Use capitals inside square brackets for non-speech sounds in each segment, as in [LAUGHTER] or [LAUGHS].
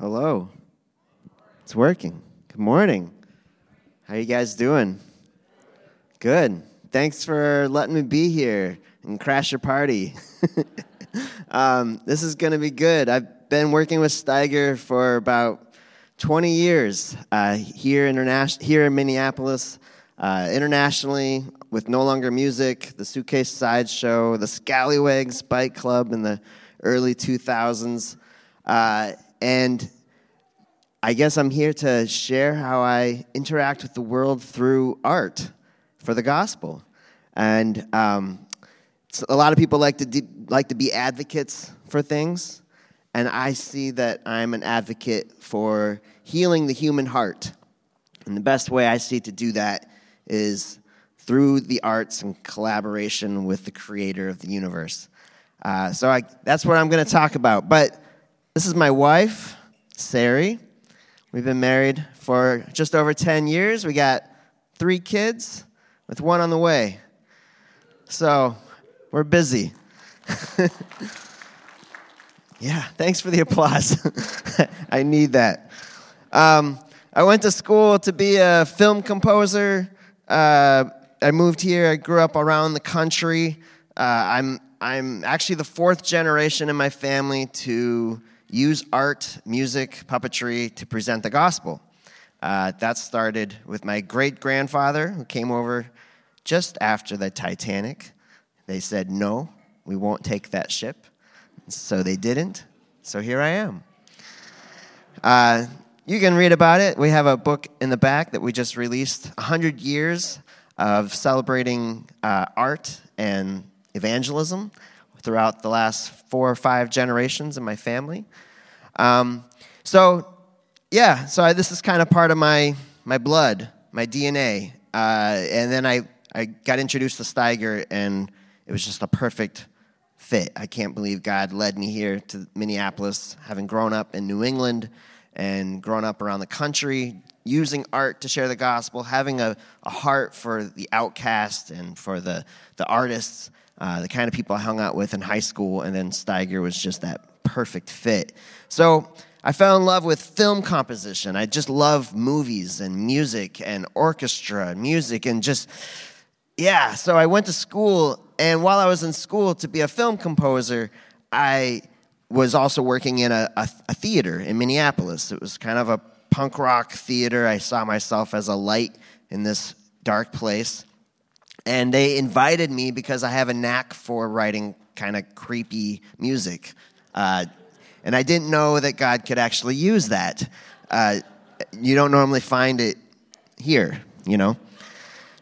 Hello. It's working. Good morning. How you guys doing? Good. Thanks for letting me be here and crash your party. [LAUGHS] um, this is going to be good. I've been working with Steiger for about 20 years uh, here, interna- here in Minneapolis, uh, internationally with No Longer Music, the Suitcase Sideshow, the Scallywags Bike Club in the early 2000s. Uh, and I guess I'm here to share how I interact with the world through art for the gospel. And um, a lot of people like to, de- like to be advocates for things. And I see that I'm an advocate for healing the human heart. And the best way I see to do that is through the arts and collaboration with the creator of the universe. Uh, so I, that's what I'm going to talk about. But this is my wife, Sari. We've been married for just over 10 years. We got three kids with one on the way. So we're busy. [LAUGHS] yeah, thanks for the applause. [LAUGHS] I need that. Um, I went to school to be a film composer. Uh, I moved here. I grew up around the country. Uh, I'm, I'm actually the fourth generation in my family to use art, music, puppetry to present the gospel. Uh, that started with my great grandfather who came over just after the Titanic. They said, No, we won't take that ship. So they didn't. So here I am. Uh, you can read about it. We have a book in the back that we just released 100 years of celebrating uh, art and evangelism throughout the last four or five generations in my family. Um, so, yeah, so I, this is kind of part of my, my blood, my DNA. Uh, and then I, I got introduced to Steiger, and it was just a perfect fit. I can't believe God led me here to Minneapolis, having grown up in New England and grown up around the country, using art to share the gospel, having a, a heart for the outcast and for the, the artists, uh, the kind of people I hung out with in high school. And then Steiger was just that perfect fit. So I fell in love with film composition. I just love movies and music and orchestra and music and just, yeah. So I went to school, and while I was in school to be a film composer, I was also working in a, a, a theater in Minneapolis. It was kind of a punk rock theater. I saw myself as a light in this dark place. And they invited me because I have a knack for writing kind of creepy music. Uh, and I didn't know that God could actually use that. Uh, you don't normally find it here, you know?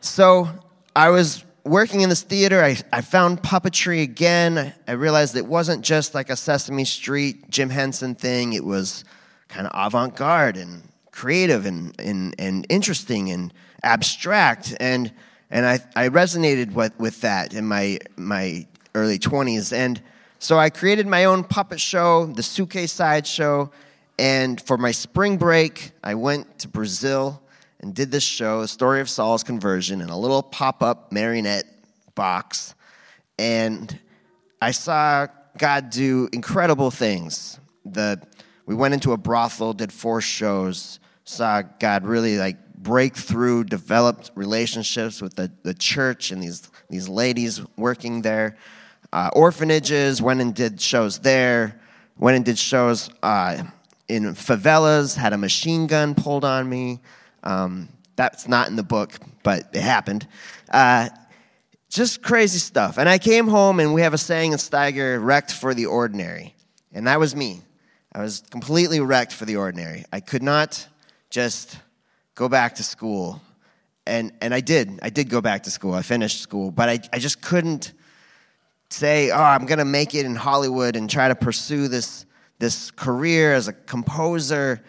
So I was working in this theater. I, I found puppetry again. I realized it wasn't just like a Sesame Street, Jim Henson thing, it was kind of avant garde and creative and, and, and interesting and abstract. And, and I, I resonated with, with that in my, my early 20s. And so I created my own puppet show, the Suitcase Sideshow, and for my spring break, I went to Brazil and did this show, the story of Saul's conversion, in a little pop up marionette box. And I saw God do incredible things. The, we went into a brothel, did four shows, saw God really like break through, developed relationships with the, the church and these, these ladies working there uh, orphanages, went and did shows there, went and did shows uh, in favelas, had a machine gun pulled on me. Um, that's not in the book, but it happened. Uh, just crazy stuff. And I came home, and we have a saying in Steiger, wrecked for the ordinary. And that was me. I was completely wrecked for the ordinary. I could not just go back to school. And, and I did. I did go back to school. I finished school, but I, I just couldn't say, oh, I'm going to make it in Hollywood and try to pursue this, this career as a composer.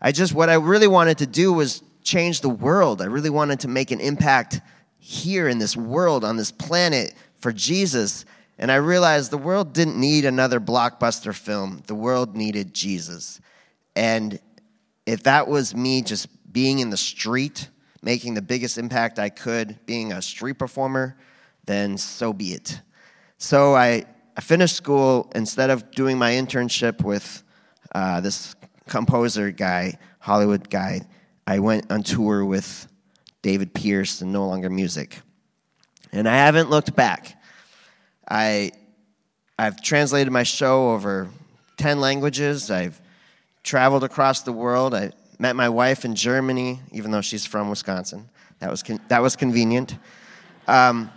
I just, what I really wanted to do was change the world. I really wanted to make an impact here in this world, on this planet for Jesus. And I realized the world didn't need another blockbuster film, the world needed Jesus. And if that was me just being in the street, making the biggest impact I could, being a street performer, then so be it. So I, I finished school. Instead of doing my internship with uh, this composer guy, Hollywood guy, I went on tour with David Pierce and No Longer Music. And I haven't looked back. I, I've translated my show over 10 languages. I've traveled across the world. I met my wife in Germany, even though she's from Wisconsin. That was, con- that was convenient. Um,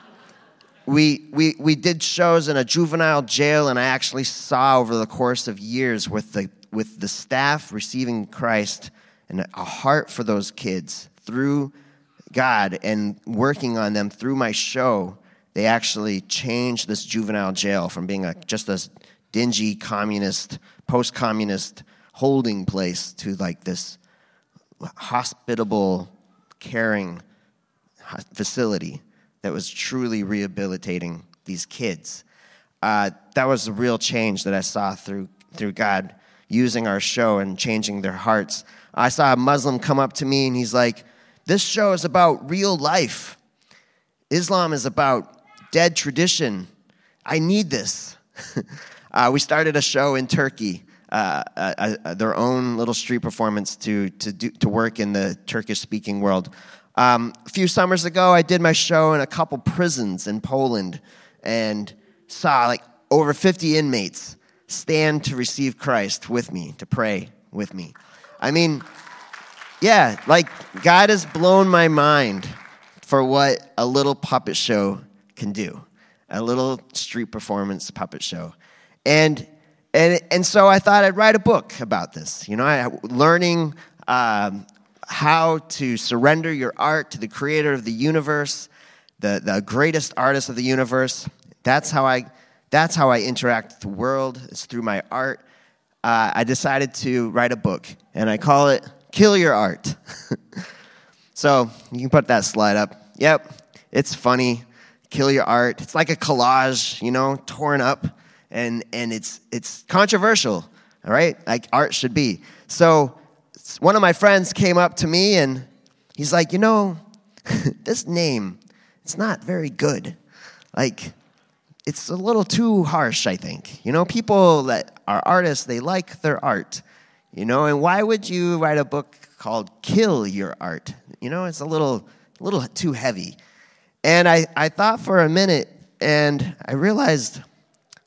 we, we, we did shows in a juvenile jail, and I actually saw over the course of years with the, with the staff receiving Christ and a heart for those kids through God and working on them through my show. They actually changed this juvenile jail from being a, just a dingy communist, post communist holding place to like this hospitable, caring facility that was truly rehabilitating these kids. Uh, that was a real change that I saw through, through God using our show and changing their hearts. I saw a Muslim come up to me and he's like, This show is about real life. Islam is about dead tradition. I need this. [LAUGHS] uh, we started a show in Turkey, uh, uh, their own little street performance to, to, do, to work in the Turkish speaking world. Um, a few summers ago, I did my show in a couple prisons in Poland and saw like over 50 inmates stand to receive Christ with me, to pray with me. I mean, yeah, like God has blown my mind for what a little puppet show can do, a little street performance puppet show. And and, and so I thought I'd write a book about this. You know, I, learning um, how to surrender your art to the creator of the universe, the, the greatest artist of the universe. That's how I, that's how I interact with the world. It's through my art. Uh, I decided to write a book, and I call it Kill Your Art. [LAUGHS] so you can put that slide up. Yep, it's funny. Kill Your Art. It's like a collage, you know, torn up, and, and it's, it's controversial, all right? Like art should be. So one of my friends came up to me and he's like, You know, [LAUGHS] this name, it's not very good. Like, it's a little too harsh, I think. You know, people that are artists, they like their art. You know, and why would you write a book called Kill Your Art? You know, it's a little, a little too heavy. And I, I thought for a minute and I realized,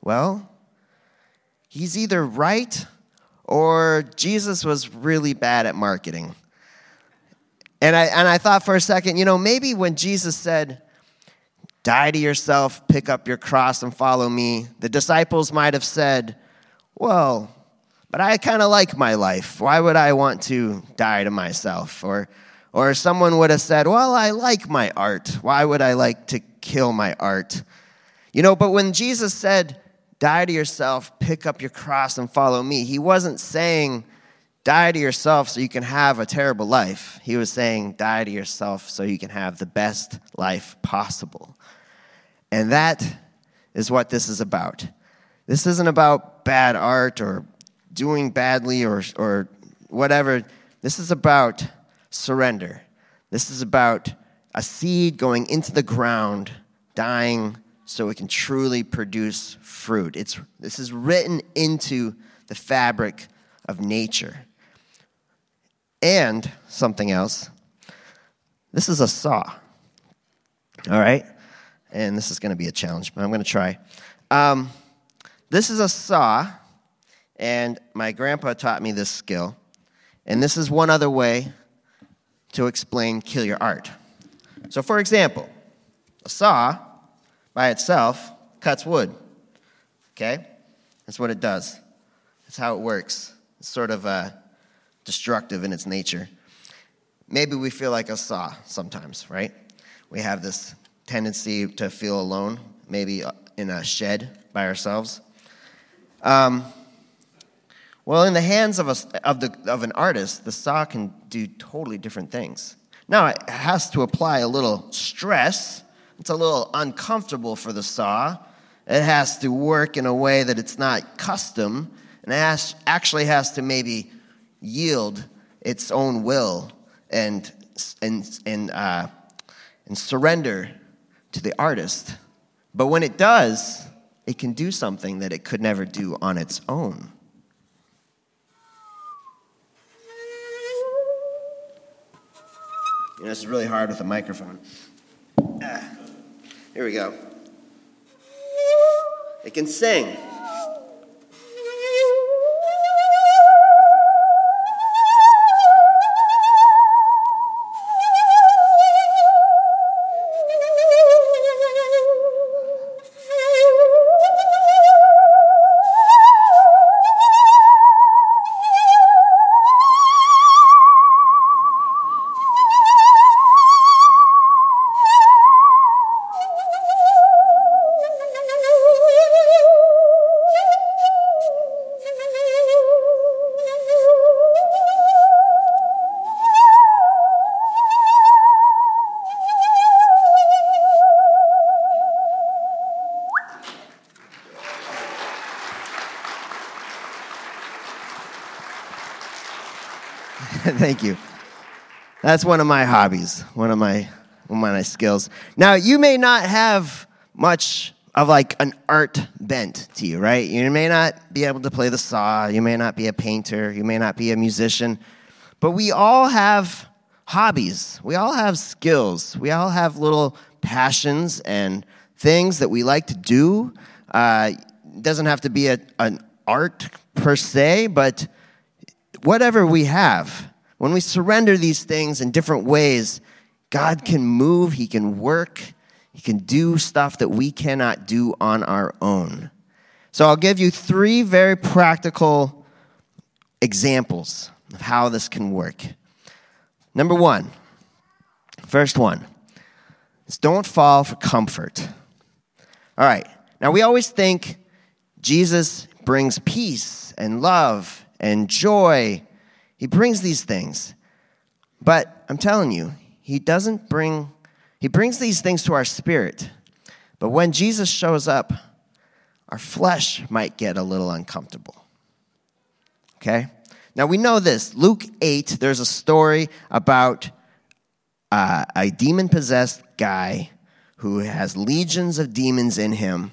well, he's either right or Jesus was really bad at marketing. And I, and I thought for a second, you know, maybe when Jesus said, Die to yourself, pick up your cross, and follow me, the disciples might have said, Well, but I kind of like my life. Why would I want to die to myself? Or, or someone would have said, Well, I like my art. Why would I like to kill my art? You know, but when Jesus said, die to yourself, pick up your cross, and follow me. He wasn't saying, die to yourself so you can have a terrible life. He was saying, die to yourself so you can have the best life possible. And that is what this is about. This isn't about bad art or doing badly or, or whatever. This is about surrender. This is about a seed going into the ground, dying so it can truly produce fruit. It's, this is written into the fabric of nature. And something else this is a saw. All right? And this is going to be a challenge, but I'm going to try. Um, this is a saw, and my grandpa taught me this skill. And this is one other way to explain kill your art. So, for example, a saw by itself cuts wood. Okay? That's what it does. That's how it works. It's sort of uh, destructive in its nature. Maybe we feel like a saw sometimes, right? We have this tendency to feel alone, maybe uh, in a shed by ourselves. Um, well, in the hands of, a, of, the, of an artist, the saw can do totally different things. Now, it has to apply a little stress it's a little uncomfortable for the saw. It has to work in a way that it's not custom, and it actually has to maybe yield its own will and, and, and, uh, and surrender to the artist. But when it does, it can do something that it could never do on its own. You know, this is really hard with a microphone. Ah here we go. It can sing. Thank you. That's one of my hobbies, one of my one of my skills. Now, you may not have much of like an art bent to you, right? You may not be able to play the saw, you may not be a painter, you may not be a musician, but we all have hobbies. We all have skills. We all have little passions and things that we like to do. Uh, it doesn't have to be a, an art per se, but whatever we have, when we surrender these things in different ways, God can move, He can work, He can do stuff that we cannot do on our own. So I'll give you three very practical examples of how this can work. Number one, first one is don't fall for comfort. All right, now we always think Jesus brings peace and love and joy he brings these things. But I'm telling you, he doesn't bring, he brings these things to our spirit. But when Jesus shows up, our flesh might get a little uncomfortable. Okay? Now we know this. Luke 8, there's a story about uh, a demon possessed guy who has legions of demons in him.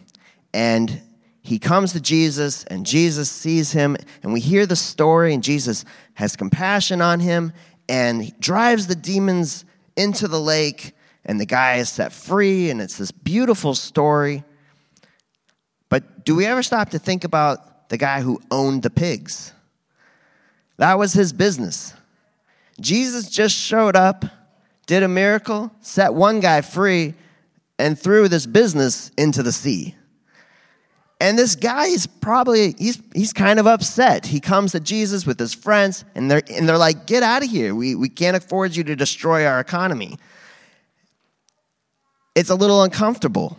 And he comes to Jesus, and Jesus sees him, and we hear the story, and Jesus has compassion on him and drives the demons into the lake, and the guy is set free, and it's this beautiful story. But do we ever stop to think about the guy who owned the pigs? That was his business. Jesus just showed up, did a miracle, set one guy free, and threw this business into the sea. And this guy is probably, he's, he's kind of upset. He comes to Jesus with his friends, and they're, and they're like, Get out of here. We, we can't afford you to destroy our economy. It's a little uncomfortable.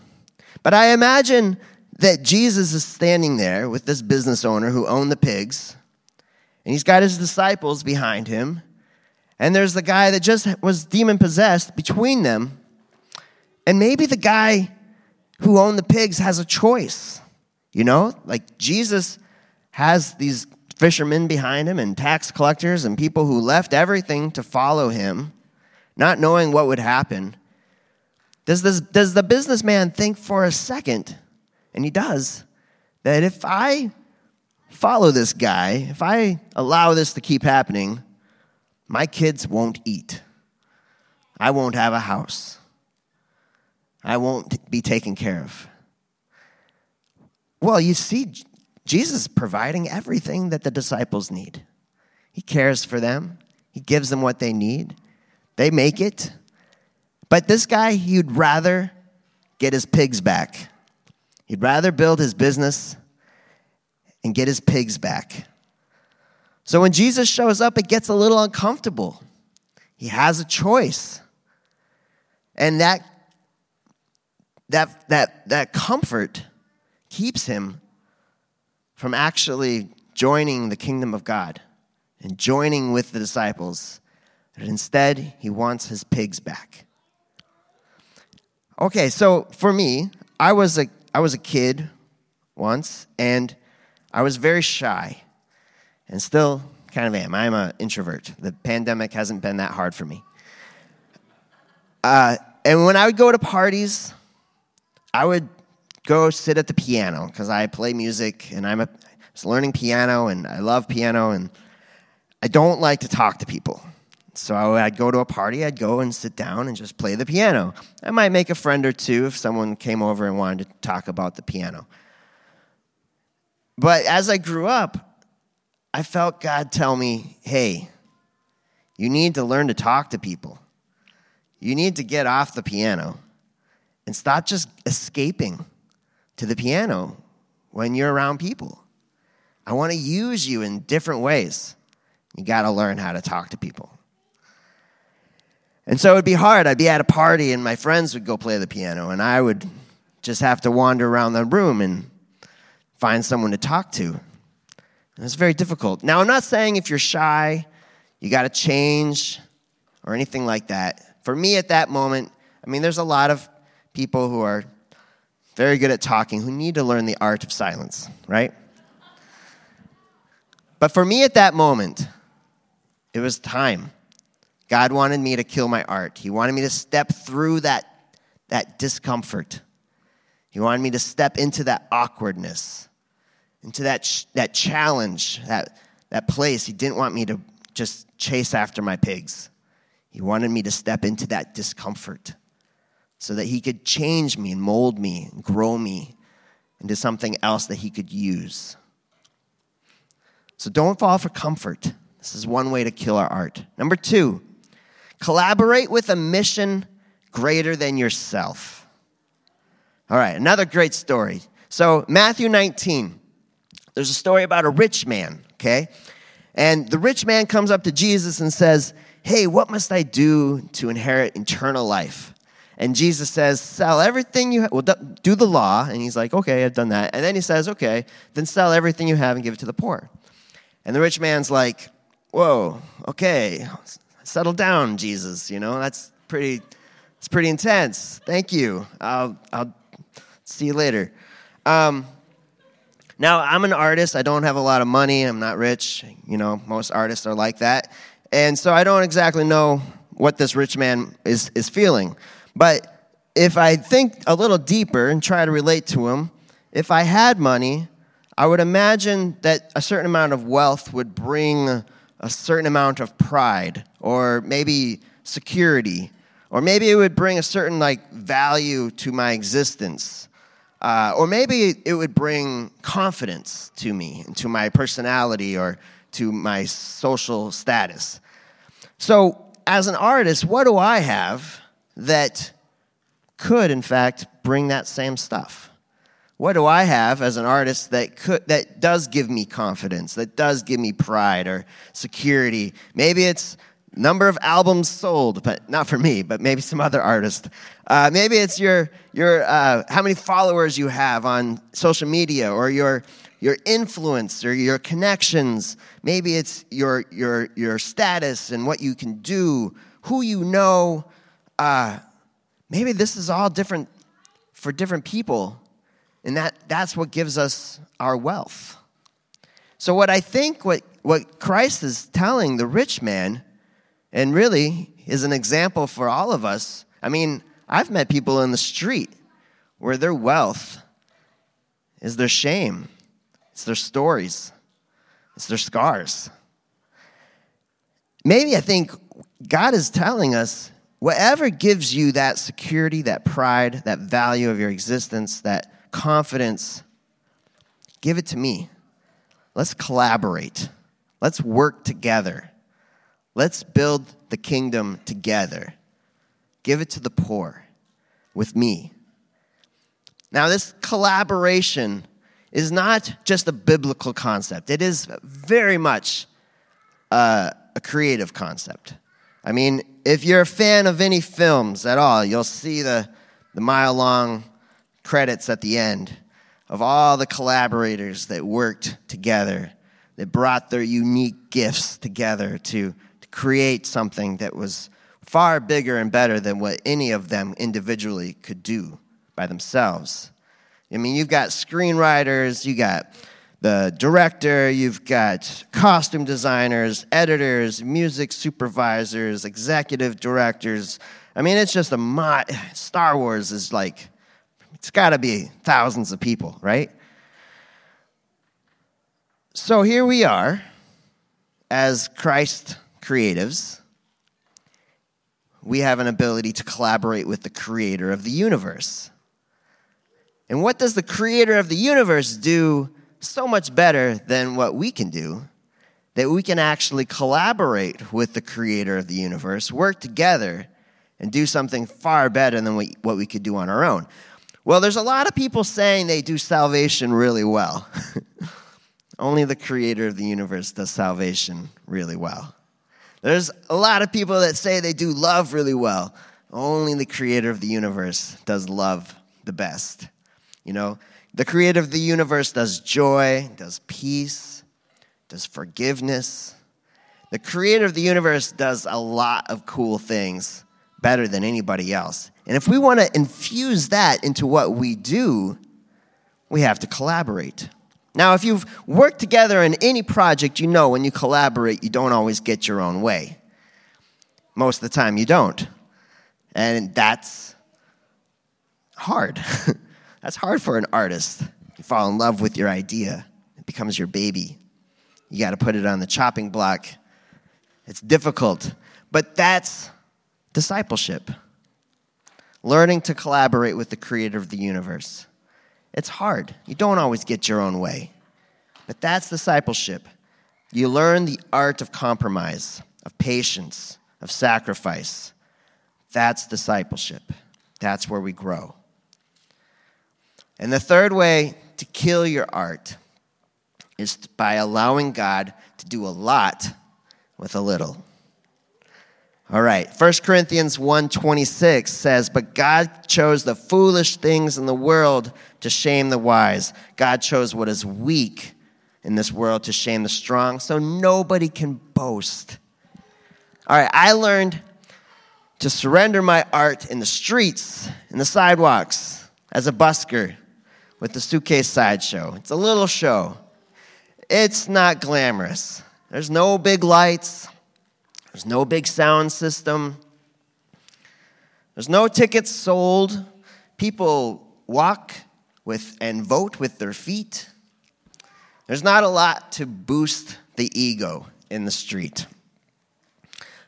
But I imagine that Jesus is standing there with this business owner who owned the pigs, and he's got his disciples behind him, and there's the guy that just was demon possessed between them. And maybe the guy who owned the pigs has a choice. You know, like Jesus has these fishermen behind him and tax collectors and people who left everything to follow him, not knowing what would happen. Does, this, does the businessman think for a second, and he does, that if I follow this guy, if I allow this to keep happening, my kids won't eat. I won't have a house. I won't be taken care of. Well, you see, Jesus is providing everything that the disciples need. He cares for them, He gives them what they need. They make it. But this guy, he'd rather get his pigs back. He'd rather build his business and get his pigs back. So when Jesus shows up, it gets a little uncomfortable. He has a choice. And that, that, that, that comfort keeps him from actually joining the kingdom of God and joining with the disciples. But instead, he wants his pigs back. Okay, so for me, I was a, I was a kid once, and I was very shy, and still kind of am. I'm an introvert. The pandemic hasn't been that hard for me. Uh, and when I would go to parties, I would go sit at the piano because I play music and I'm was learning piano and I love piano and I don't like to talk to people. So I'd go to a party, I'd go and sit down and just play the piano. I might make a friend or two if someone came over and wanted to talk about the piano. But as I grew up, I felt God tell me, hey, you need to learn to talk to people. You need to get off the piano and stop just escaping to the piano when you're around people. I want to use you in different ways. You got to learn how to talk to people. And so it'd be hard. I'd be at a party and my friends would go play the piano, and I would just have to wander around the room and find someone to talk to. And it's very difficult. Now, I'm not saying if you're shy, you got to change or anything like that. For me at that moment, I mean, there's a lot of people who are very good at talking who need to learn the art of silence, right? But for me at that moment, it was time. God wanted me to kill my art. He wanted me to step through that, that discomfort. He wanted me to step into that awkwardness, into that, that challenge, that, that place. He didn't want me to just chase after my pigs. He wanted me to step into that discomfort so that He could change me and mold me and grow me into something else that He could use. So don't fall for comfort. This is one way to kill our art. Number two, collaborate with a mission greater than yourself. All right, another great story. So, Matthew 19, there's a story about a rich man, okay? And the rich man comes up to Jesus and says, Hey, what must I do to inherit eternal life? And Jesus says, Sell everything you have. Well, do the law. And he's like, Okay, I've done that. And then he says, Okay, then sell everything you have and give it to the poor. And the rich man's like, Whoa, okay, settle down, Jesus. You know, that's pretty, it's pretty intense. Thank you. I'll, I'll see you later. Um, now, I'm an artist. I don't have a lot of money. I'm not rich. You know, most artists are like that. And so I don't exactly know what this rich man is, is feeling. But if I think a little deeper and try to relate to him, if I had money, I would imagine that a certain amount of wealth would bring a certain amount of pride or maybe security or maybe it would bring a certain like value to my existence uh, or maybe it would bring confidence to me and to my personality or to my social status. So as an artist what do i have that could, in fact, bring that same stuff? What do I have as an artist that could that does give me confidence, that does give me pride or security? Maybe it's number of albums sold, but not for me, but maybe some other artist. Uh, maybe it's your your uh, how many followers you have on social media, or your your influence, or your connections. Maybe it's your your your status and what you can do, who you know, uh, maybe this is all different for different people, and that, that's what gives us our wealth. So, what I think what, what Christ is telling the rich man, and really is an example for all of us. I mean, I've met people in the street where their wealth is their shame, it's their stories, it's their scars. Maybe I think God is telling us whatever gives you that security, that pride, that value of your existence, that confidence, give it to me. Let's collaborate. Let's work together. Let's build the kingdom together. Give it to the poor with me. Now, this collaboration is not just a biblical concept, it is very much a, a creative concept. I mean, if you're a fan of any films at all, you'll see the, the mile long credits at the end of all the collaborators that worked together, that brought their unique gifts together to, to create something that was far bigger and better than what any of them individually could do by themselves. I mean, you've got screenwriters, you got the director, you've got costume designers, editors, music supervisors, executive directors. I mean, it's just a mo- Star Wars is like, it's got to be thousands of people, right? So here we are as Christ creatives, we have an ability to collaborate with the creator of the universe. And what does the creator of the universe do so much better than what we can do? That we can actually collaborate with the creator of the universe, work together, and do something far better than what we could do on our own. Well, there's a lot of people saying they do salvation really well. [LAUGHS] Only the creator of the universe does salvation really well. There's a lot of people that say they do love really well. Only the creator of the universe does love the best. You know, the creator of the universe does joy, does peace, does forgiveness. The creator of the universe does a lot of cool things better than anybody else. And if we want to infuse that into what we do, we have to collaborate. Now, if you've worked together in any project, you know when you collaborate, you don't always get your own way. Most of the time, you don't. And that's hard. [LAUGHS] that's hard for an artist. You fall in love with your idea, it becomes your baby. You got to put it on the chopping block. It's difficult, but that's discipleship. Learning to collaborate with the creator of the universe. It's hard. You don't always get your own way. But that's discipleship. You learn the art of compromise, of patience, of sacrifice. That's discipleship. That's where we grow. And the third way to kill your art is by allowing God to do a lot with a little. All right. 1 Corinthians 1:26 says, "But God chose the foolish things in the world to shame the wise. God chose what is weak in this world to shame the strong, so nobody can boast." All right, I learned to surrender my art in the streets, in the sidewalks, as a busker with the suitcase sideshow. It's a little show. It's not glamorous. There's no big lights. There's no big sound system. There's no tickets sold. People walk with and vote with their feet. There's not a lot to boost the ego in the street.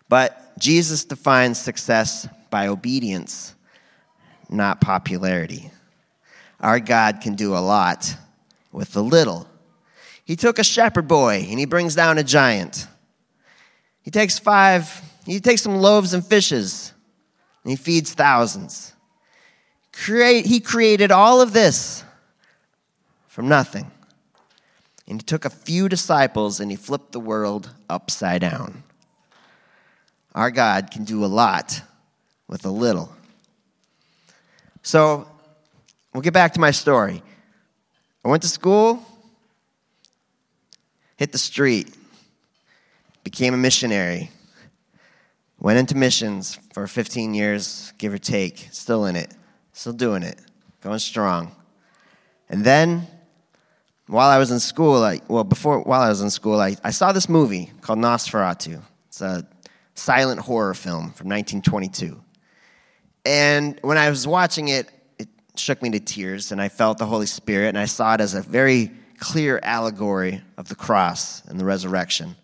But Jesus defines success by obedience, not popularity. Our God can do a lot with a little. He took a shepherd boy and he brings down a giant. He takes five, he takes some loaves and fishes, and he feeds thousands. Create, he created all of this from nothing. And he took a few disciples and he flipped the world upside down. Our God can do a lot with a little. So, we'll get back to my story. I went to school, hit the street, became a missionary, went into missions for 15 years, give or take, still in it, still doing it, going strong. And then, while I was in school, I, well, before, while I was in school, I, I saw this movie called Nosferatu. It's a silent horror film from 1922. And when I was watching it, it shook me to tears, and I felt the Holy Spirit, and I saw it as a very clear allegory of the cross and the resurrection.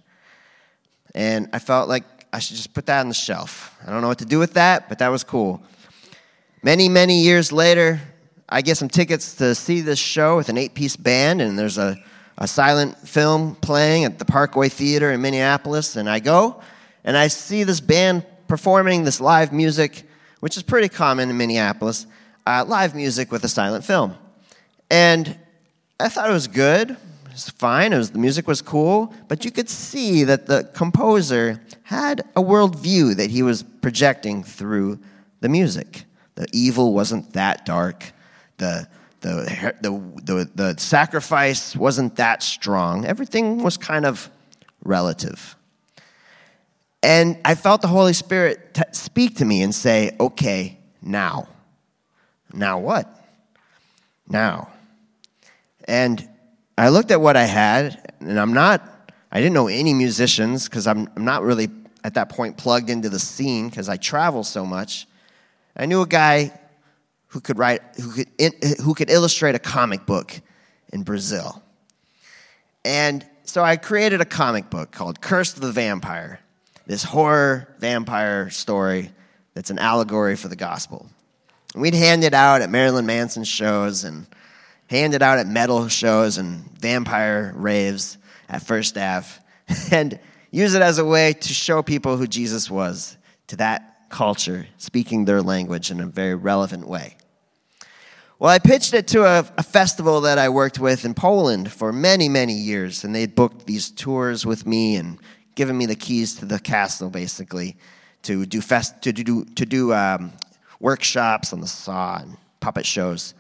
And I felt like I should just put that on the shelf. I don't know what to do with that, but that was cool. Many, many years later, I get some tickets to see this show with an eight piece band, and there's a, a silent film playing at the Parkway Theater in Minneapolis. And I go, and I see this band performing this live music, which is pretty common in Minneapolis uh, live music with a silent film. And I thought it was good It was fine. It was, the music was cool, but you could see that the composer had a worldview that he was projecting through the music. The evil wasn't that dark. The, the, the, the, the sacrifice wasn't that strong. Everything was kind of relative. And I felt the Holy Spirit t- speak to me and say, okay, now. Now what? Now. And I looked at what I had, and I'm not, I didn't know any musicians because I'm, I'm not really at that point plugged into the scene because I travel so much. I knew a guy who could write, who could, who could illustrate a comic book in Brazil. And so I created a comic book called Curse of the Vampire, this horror vampire story that's an allegory for the gospel. We'd hand it out at Marilyn Manson shows and hand it out at metal shows and vampire raves at First Ave [LAUGHS] and use it as a way to show people who Jesus was to that culture, speaking their language in a very relevant way. Well, I pitched it to a, a, festival that I worked with in Poland for many, many years, and they'd booked these tours with me and given me the keys to the castle, basically, to do fest, to do to do um, workshops on the saw and puppet shows.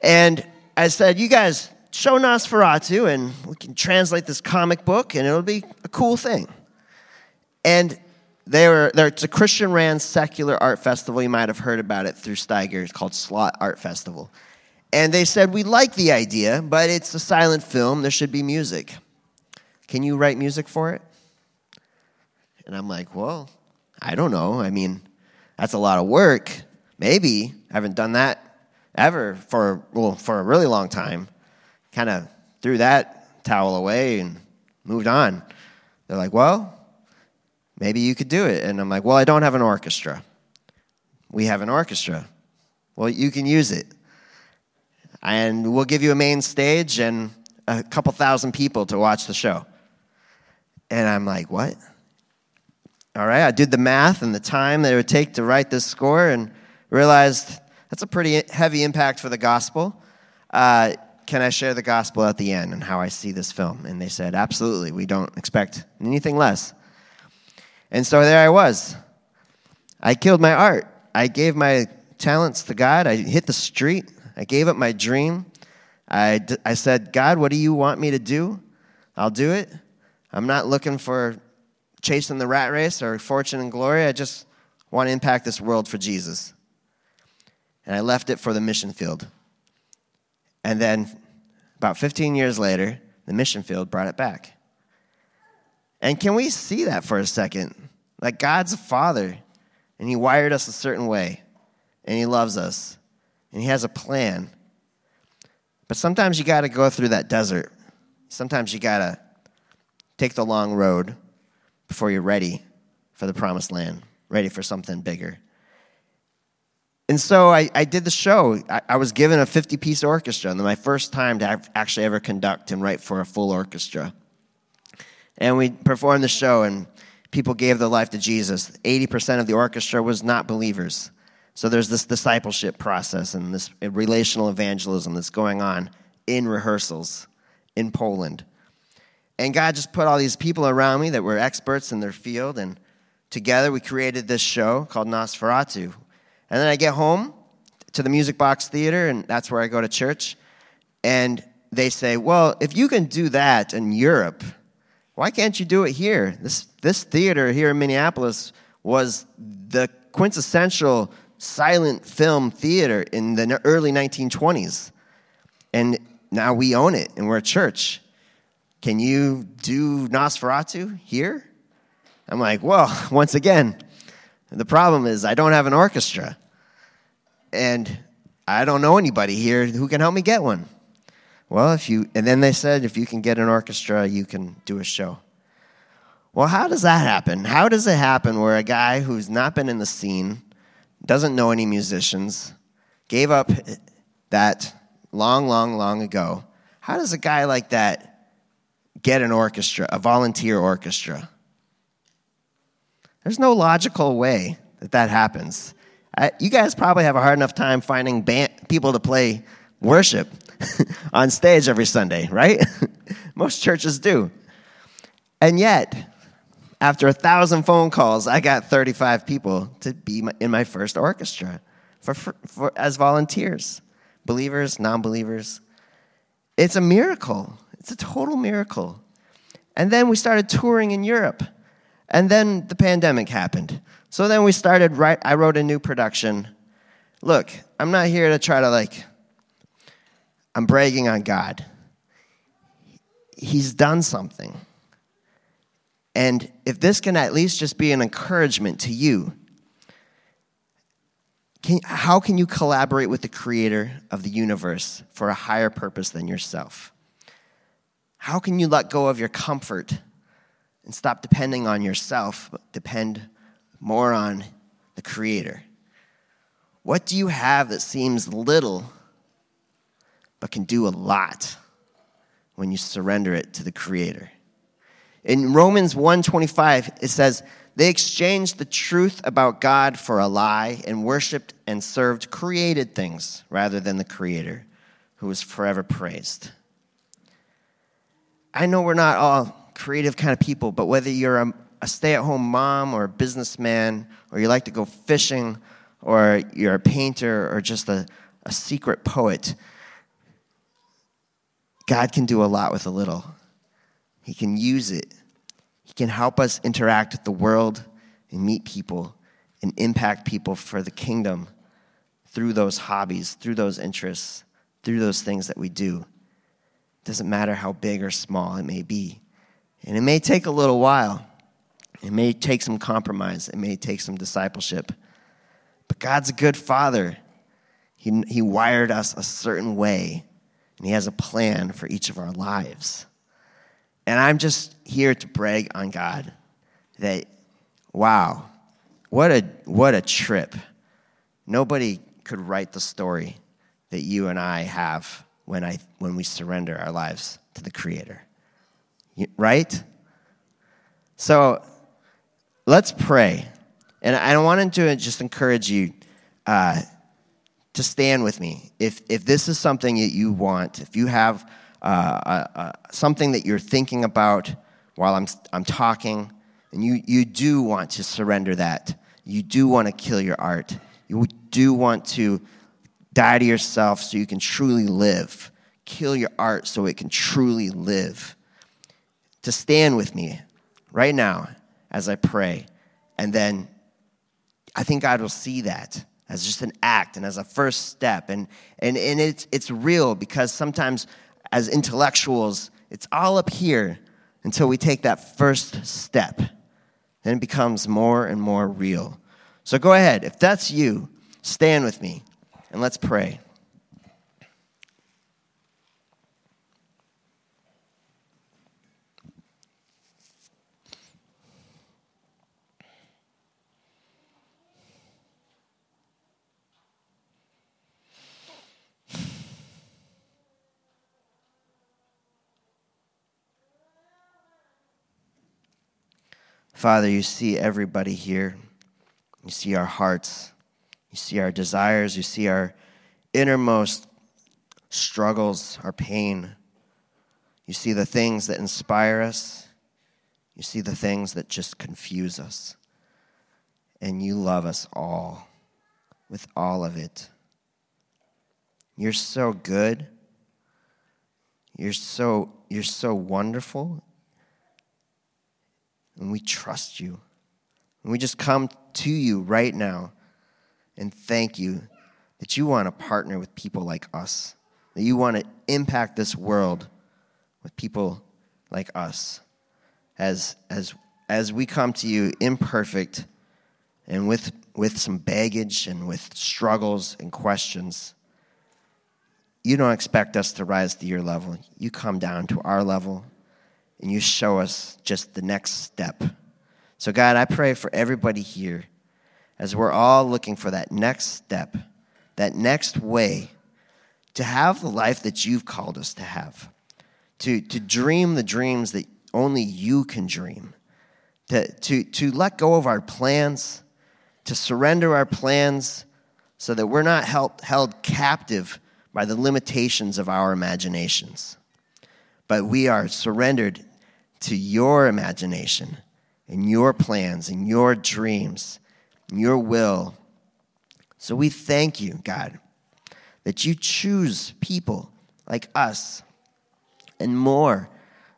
And I said, "You guys show Nosferatu, and we can translate this comic book, and it'll be a cool thing." And they were, there, it's a Christian ran secular art festival. You might have heard about it through Steiger. It's called Slot Art Festival. And they said, We like the idea, but it's a silent film. There should be music. Can you write music for it? And I'm like, Well, I don't know. I mean, that's a lot of work. Maybe. I haven't done that ever for, well, for a really long time. Kind of threw that towel away and moved on. They're like, Well, Maybe you could do it. And I'm like, Well, I don't have an orchestra. We have an orchestra. Well, you can use it. And we'll give you a main stage and a couple thousand people to watch the show. And I'm like, What? All right, I did the math and the time that it would take to write this score and realized that's a pretty heavy impact for the gospel. Uh, can I share the gospel at the end and how I see this film? And they said, Absolutely. We don't expect anything less. And so there I was. I killed my art. I gave my talents to God. I hit the street. I gave up my dream. I, I said, God, what do you want me to do? I'll do it. I'm not looking for chasing the rat race or fortune and glory. I just want to impact this world for Jesus. And I left it for the mission field. And then about 15 years later, the mission field brought it back. And can we see that for a second? Like God's a father, and He wired us a certain way, and He loves us, and He has a plan. But sometimes you got to go through that desert. Sometimes you got to take the long road before you're ready for the promised land, ready for something bigger. And so I, I did the show. I, I was given a 50 piece orchestra, and my first time to actually ever conduct and write for a full orchestra. And we performed the show, and people gave their life to Jesus. 80% of the orchestra was not believers. So there's this discipleship process and this relational evangelism that's going on in rehearsals in Poland. And God just put all these people around me that were experts in their field, and together we created this show called Nosferatu. And then I get home to the Music Box Theater, and that's where I go to church. And they say, Well, if you can do that in Europe, why can't you do it here? This, this theater here in Minneapolis was the quintessential silent film theater in the early 1920s. And now we own it and we're a church. Can you do Nosferatu here? I'm like, well, [LAUGHS] once again, the problem is I don't have an orchestra. And I don't know anybody here who can help me get one. Well, if you, and then they said, if you can get an orchestra, you can do a show. Well, how does that happen? How does it happen where a guy who's not been in the scene, doesn't know any musicians, gave up that long, long, long ago? How does a guy like that get an orchestra, a volunteer orchestra? There's no logical way that that happens. You guys probably have a hard enough time finding band, people to play worship [LAUGHS] on stage every Sunday, right? [LAUGHS] Most churches do. And yet, after a thousand phone calls, I got 35 people to be in my first orchestra for, for, for as volunteers, believers, non believers. It's a miracle. It's a total miracle. And then we started touring in Europe. And then the pandemic happened. So then we started, right, I wrote a new production. Look, I'm not here to try to like I'm bragging on God. He's done something. And if this can at least just be an encouragement to you, can, how can you collaborate with the creator of the universe for a higher purpose than yourself? How can you let go of your comfort and stop depending on yourself, but depend more on the Creator? What do you have that seems little but can do a lot when you surrender it to the Creator? In Romans 1:25 it says they exchanged the truth about God for a lie and worshiped and served created things rather than the creator who is forever praised. I know we're not all creative kind of people, but whether you're a, a stay at home mom or a businessman, or you like to go fishing, or you're a painter, or just a, a secret poet, God can do a lot with a little. He can use it. He can help us interact with the world and meet people and impact people for the kingdom through those hobbies, through those interests, through those things that we do. Doesn't matter how big or small it may be. And it may take a little while. It may take some compromise. It may take some discipleship. But God's a good father. He, he wired us a certain way, and He has a plan for each of our lives. And I'm just here to brag on God that, wow, what a, what a trip. Nobody could write the story that you and I have when, I, when we surrender our lives to the Creator. Right? So let's pray. And I wanted to just encourage you uh, to stand with me. If, if this is something that you want, if you have uh, uh something that you're thinking about while I'm, I'm talking, and you, you do want to surrender that, you do want to kill your art, you do want to die to yourself so you can truly live, kill your art so it can truly live. To stand with me right now as I pray, and then I think God will see that as just an act and as a first step. And, and, and it's, it's real because sometimes as intellectuals, it's all up here until we take that first step. Then it becomes more and more real. So go ahead. If that's you, stand with me and let's pray. Father, you see everybody here. You see our hearts. You see our desires. You see our innermost struggles, our pain. You see the things that inspire us. You see the things that just confuse us. And you love us all with all of it. You're so good. You're so, you're so wonderful and we trust you. And we just come to you right now and thank you that you want to partner with people like us, that you want to impact this world with people like us. As, as, as we come to you imperfect and with, with some baggage and with struggles and questions, you don't expect us to rise to your level. You come down to our level and you show us just the next step. So, God, I pray for everybody here as we're all looking for that next step, that next way to have the life that you've called us to have, to, to dream the dreams that only you can dream, to, to, to let go of our plans, to surrender our plans so that we're not held, held captive by the limitations of our imaginations, but we are surrendered to your imagination and your plans and your dreams your will. So we thank you, God, that you choose people like us and more,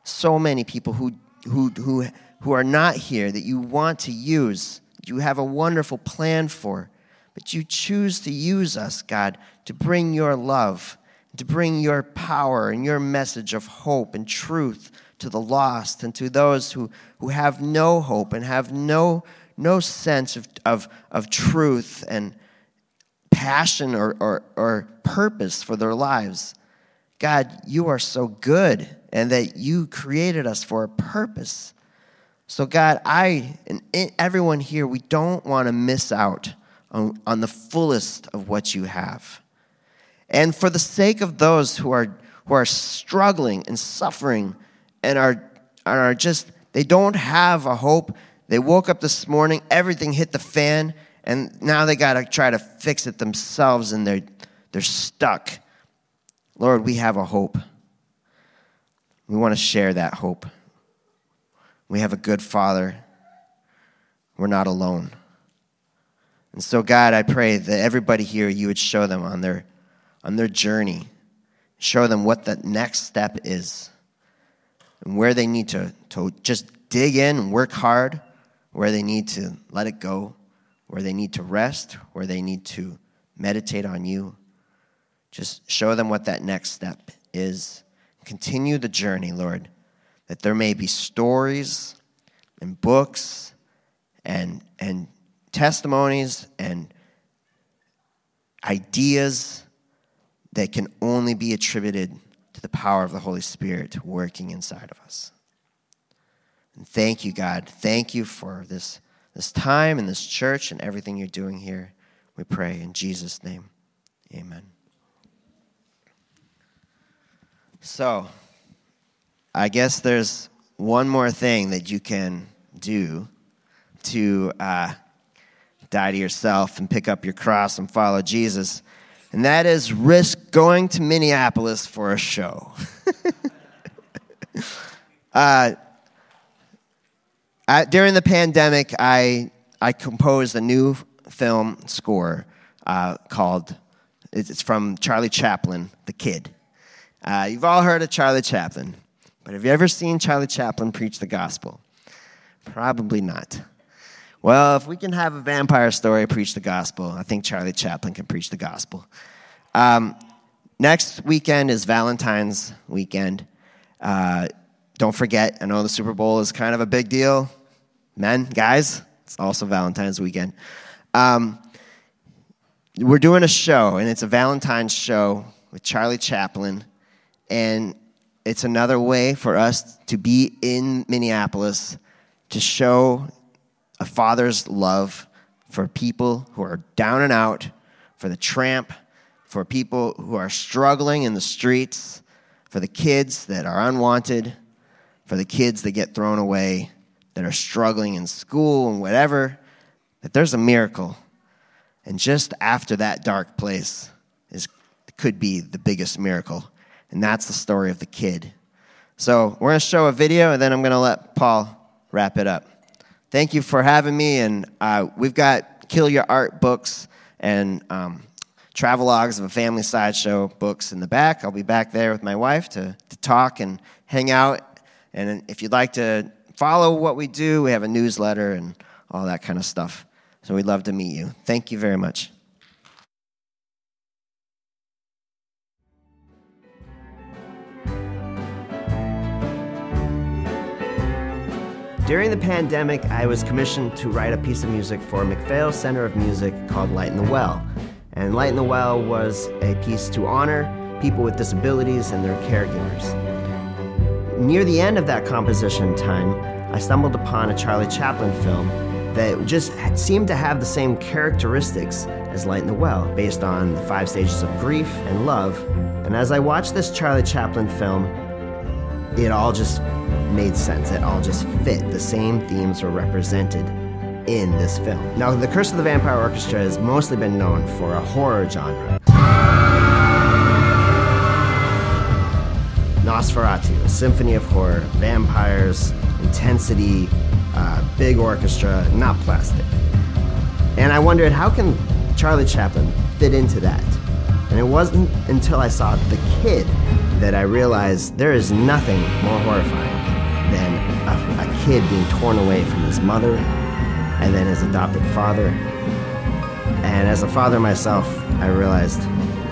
so many people who, who, who, who are not here that you want to use, you have a wonderful plan for, but you choose to use us, God, to bring your love, to bring your power and your message of hope and truth to the lost and to those who, who have no hope and have no, no sense of, of, of truth and passion or, or, or purpose for their lives. God, you are so good and that you created us for a purpose. So, God, I and everyone here, we don't want to miss out on, on the fullest of what you have. And for the sake of those who are, who are struggling and suffering and are, and are just, they don't have a hope. They woke up this morning, everything hit the fan, and now they got to try to fix it themselves and they're, they're stuck. Lord, we have a hope. We want to share that hope. We have a good Father. We're not alone. And so, God, I pray that everybody here, you would show them on their, on their journey, show them what the next step is and where they need to, to just dig in and work hard, where they need to let it go, where they need to rest, where they need to meditate on you. Just show them what that next step is. Continue the journey, Lord, that there may be stories and books and, and testimonies and ideas that can only be attributed to the power of the Holy Spirit working inside of us. And thank you, God. Thank you for this, this time in this church and everything you're doing here. We pray in Jesus' name. Amen. So, I guess there's one more thing that you can do to uh, die to yourself and pick up your cross and follow Jesus, and that is risk going to Minneapolis for a show. [LAUGHS] uh, During the pandemic, I, I composed a new film score uh, called, it's from Charlie Chaplin, The Kid. Uh, you've all heard of Charlie Chaplin, but have you ever seen Charlie Chaplin preach the gospel? Probably not. Well, if we can have a vampire story preach the gospel, I think Charlie Chaplin can preach the gospel. Um, next weekend is Valentine's weekend. Uh, don't forget, I know the Super Bowl is kind of a big deal. Men, guys, it's also Valentine's weekend. Um, we're doing a show, and it's a Valentine's show with Charlie Chaplin, and it's another way for us to be in Minneapolis to show a father's love for people who are down and out, for the tramp, for people who are struggling in the streets, for the kids that are unwanted, for the kids that get thrown away, that are struggling in school and whatever, that there's a miracle. And just after that dark place is, could be the biggest miracle. And that's the story of the kid. So we're going to show a video, and then I'm going to let Paul wrap it up thank you for having me. And uh, we've got Kill Your Art books and um, travelogues of a family sideshow books in the back. I'll be back there with my wife to, to talk and hang out. And if you'd like to follow what we do, we have a newsletter and all that kind of stuff. So we'd love to meet you. Thank you very much. During the pandemic, I was commissioned to write a piece of music for MacPhail Center of Music called Light in the Well. And Light in the Well was a piece to honor people with disabilities and their caregivers. Near the end of that composition time, I stumbled upon a Charlie Chaplin film that just seemed to have the same characteristics as Light in the Well, based on the five stages of grief and love. And as I watched this Charlie Chaplin film, it all just made sense. It all just fit. The same themes were represented in this film. Now, The Curse of the Vampire Orchestra has mostly been known for a horror genre. Nosferatu, a symphony of horror, vampires, intensity, uh, big orchestra, not plastic. And I wondered, how can Charlie Chaplin fit into that? And it wasn't until I saw The Kid that I realized there is nothing more horrifying than a, a kid being torn away from his mother and then his adopted father. And as a father myself, I realized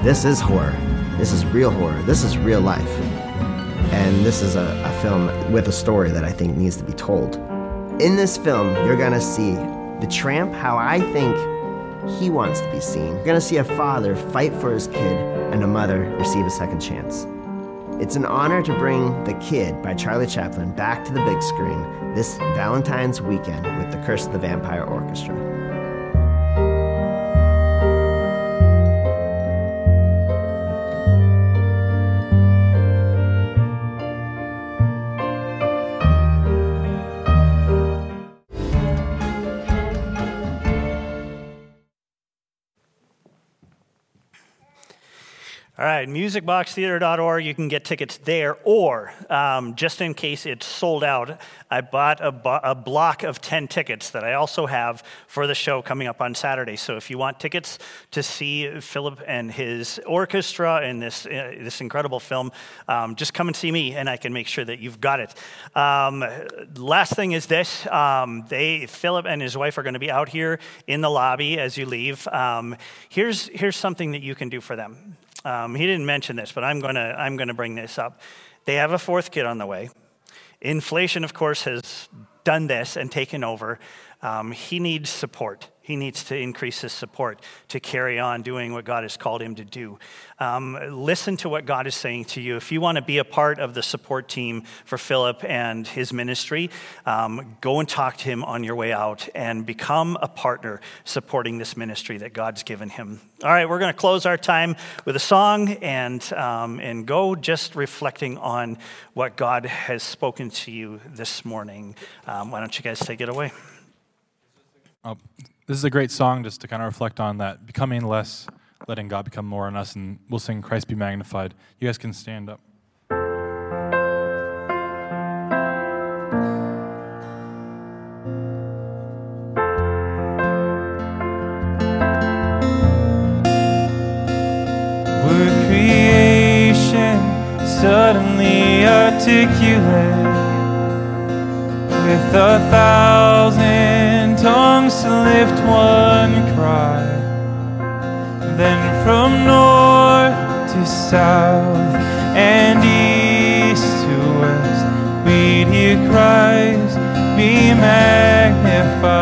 this is horror. This is real horror. This is real life. And this is a, a film with a story that I think needs to be told. In this film, you're gonna see the tramp, how I think he wants to be seen. You're gonna see a father fight for his kid and a mother receive a second chance. It's an honor to bring The Kid by Charlie Chaplin back to the big screen this Valentine's weekend with the Curse of the Vampire Orchestra. Right, musicboxtheater.org. You can get tickets there, or um, just in case it's sold out, I bought a, a, block of 10 tickets that I also have for the show coming up on Saturday. So if you want tickets to see Philip and his orchestra in this, uh, this incredible film, um, just come and see me, and I can make sure that you've got it. Um, last thing is this um, they, Philip and his wife are going to be out here in the lobby as you leave. Um, here's, here's something that you can do for them. Um, he didn't mention this, but I'm going to I'm going to bring this up. They have a fourth kid on the way. Inflation, of course, has done this and taken over. Um, he needs support. He needs to increase his support to carry on doing what God has called him to do. Um, listen to what God is saying to you. If you want to be a part of the support team for Philip and his ministry, um, go and talk to him on your way out and become a partner supporting this ministry that God's given him. All right, we're going to close our time with a song and, um, and go just reflecting on what God has spoken to you this morning. Um, why don't you guys take it away? Oh, this is a great song just to kind of reflect on that becoming less, letting God become more in us, and we'll sing Christ be magnified. You guys can stand up. Suddenly articulate with a thousand tongues to lift one cry. Then from north to south and east to west, we'd hear Christ be magnified.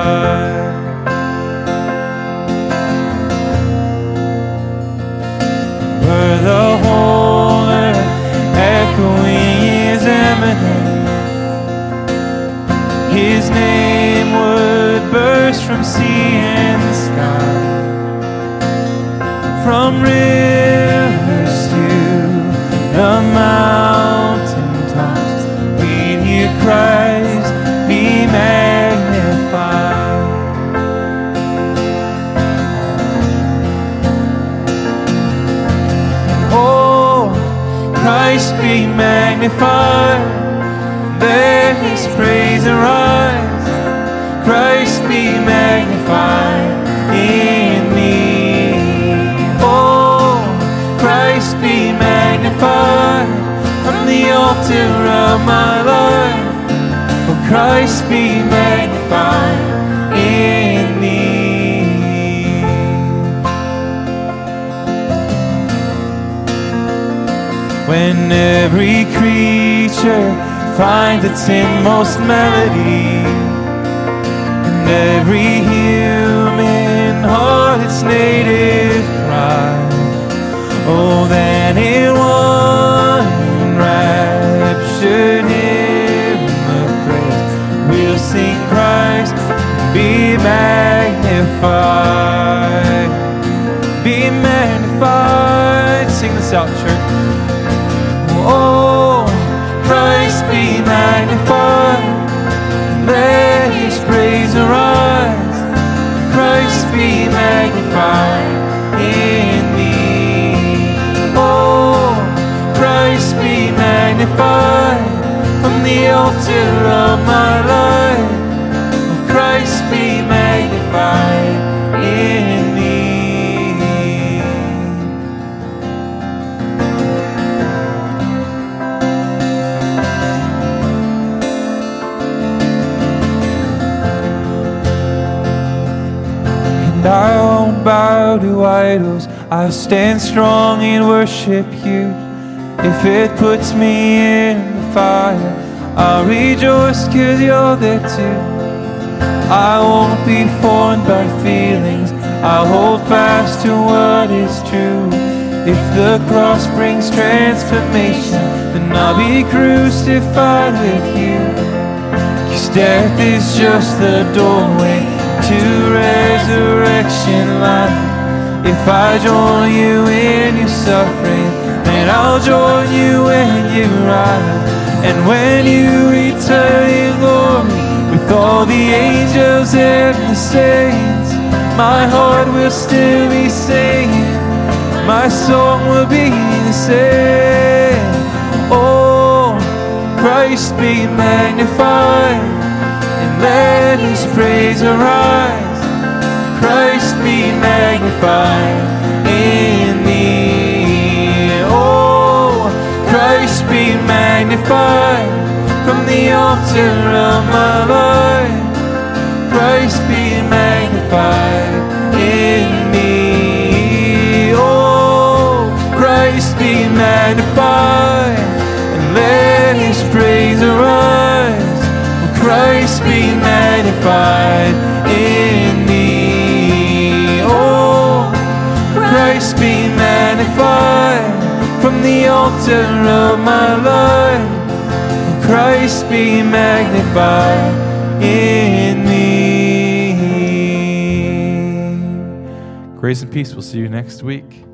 From sea and sky, from rivers to the mountain tops. We hear Christ be magnified. Oh, Christ be magnified there his praise arise. Be magnified in me. Oh, Christ be magnified from the altar of my life. Oh, Christ be magnified in me. When every creature finds its inmost melody. Every human heart its native cry. Oh, then in one enraptured hymn of praise, we'll sing Christ, be magnified, be magnified. Sing this out, church. Altar of my life. Christ be magnified in me. And I won't bow to idols. I'll stand strong and worship you. If it puts me in the fire, I'll rejoice cause you're there too. I won't be formed by feelings. I'll hold fast to what is true. If the cross brings transformation, then I'll be crucified with you. Cause death is just the doorway to resurrection life. If I join you in your suffering, then I'll join you when you rise. And when you return in glory with all the angels and the saints, my heart will still be singing, my song will be the same. Oh, Christ be magnified, and let his praise arise. Christ be magnified magnified from the altar of my life. Christ be magnified in me. Oh, Christ be magnified and let his praise arise. Oh, Christ be magnified in me. Oh, Christ be magnified from the altar of my life. Christ be magnified in me. Grace and peace. We'll see you next week.